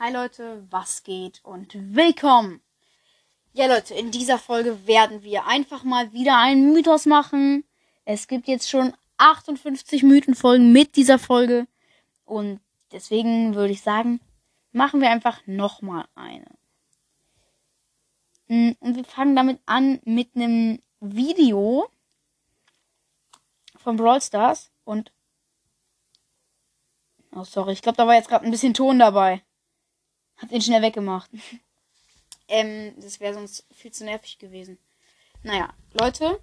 Hi Leute, was geht und willkommen. Ja Leute, in dieser Folge werden wir einfach mal wieder einen Mythos machen. Es gibt jetzt schon 58 Mythenfolgen mit dieser Folge und deswegen würde ich sagen, machen wir einfach nochmal eine. Hm, und wir fangen damit an mit einem Video von Brawl Stars und Oh, sorry. Ich glaube, da war jetzt gerade ein bisschen Ton dabei. Hab den schnell weggemacht. ähm, das wäre sonst viel zu nervig gewesen. Naja, Leute.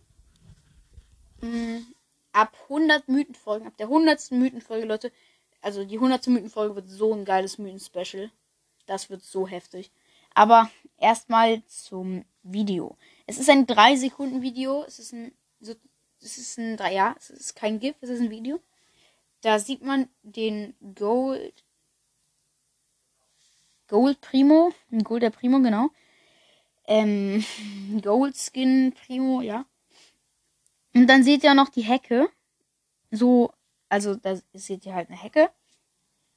Mh, mm, ab 100 Mythenfolgen, ab der 100. Mythenfolge, Leute. Also die 100. Mythenfolge wird so ein geiles Mythen-Special. Das wird so heftig. Aber erstmal zum Video. Es ist ein 3-Sekunden-Video. Es ist ein. So, es ist ein. Ja, es ist kein GIF, es ist ein Video. Da sieht man den Gold. Gold Primo. Gold der Primo, genau. Ähm, Gold Skin Primo, ja. Und dann seht ihr noch die Hecke. So, also da seht ihr halt eine Hecke.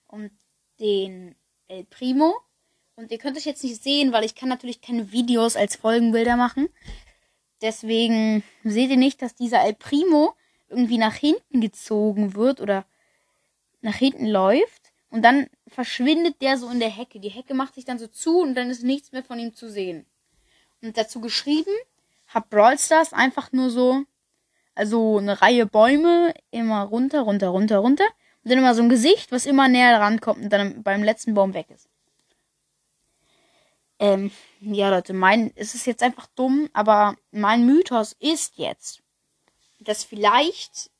Und den El Primo. Und ihr könnt euch jetzt nicht sehen, weil ich kann natürlich keine Videos als Folgenbilder machen. Deswegen seht ihr nicht, dass dieser El Primo irgendwie nach hinten gezogen wird oder nach hinten läuft und dann verschwindet der so in der Hecke. Die Hecke macht sich dann so zu und dann ist nichts mehr von ihm zu sehen. Und dazu geschrieben hat Brawl Stars einfach nur so, also eine Reihe Bäume, immer runter, runter, runter, runter. Und dann immer so ein Gesicht, was immer näher rankommt und dann beim letzten Baum weg ist. Ähm, ja, Leute, mein, es ist jetzt einfach dumm, aber mein Mythos ist jetzt, dass vielleicht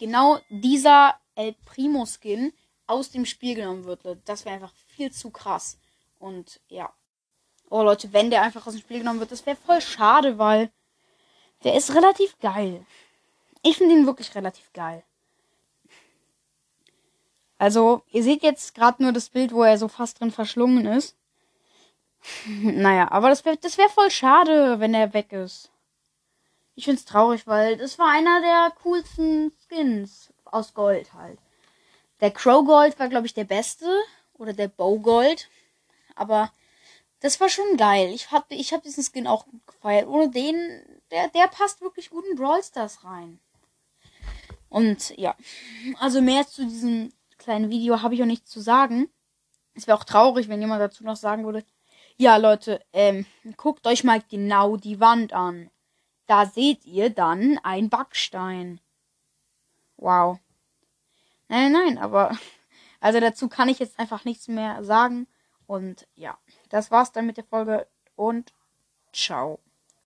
genau dieser El Primo Skin aus dem Spiel genommen wird. Das wäre einfach viel zu krass. Und ja. Oh Leute, wenn der einfach aus dem Spiel genommen wird, das wäre voll schade, weil der ist relativ geil. Ich finde ihn wirklich relativ geil. Also, ihr seht jetzt gerade nur das Bild, wo er so fast drin verschlungen ist. naja, aber das wäre das wär voll schade, wenn er weg ist. Ich find's traurig, weil das war einer der coolsten Skins aus Gold halt. Der Crow Gold war, glaube ich, der beste. Oder der Bow Gold. Aber das war schon geil. Ich habe ich hab diesen Skin auch gefeiert. Ohne den, der, der passt wirklich gut in Brawl Stars rein. Und ja, also mehr zu diesem kleinen Video habe ich auch nichts zu sagen. Es wäre auch traurig, wenn jemand dazu noch sagen würde, ja Leute, ähm, guckt euch mal genau die Wand an. Da seht ihr dann ein Backstein. Wow. Nein, nein, aber also dazu kann ich jetzt einfach nichts mehr sagen. Und ja, das war's dann mit der Folge und ciao.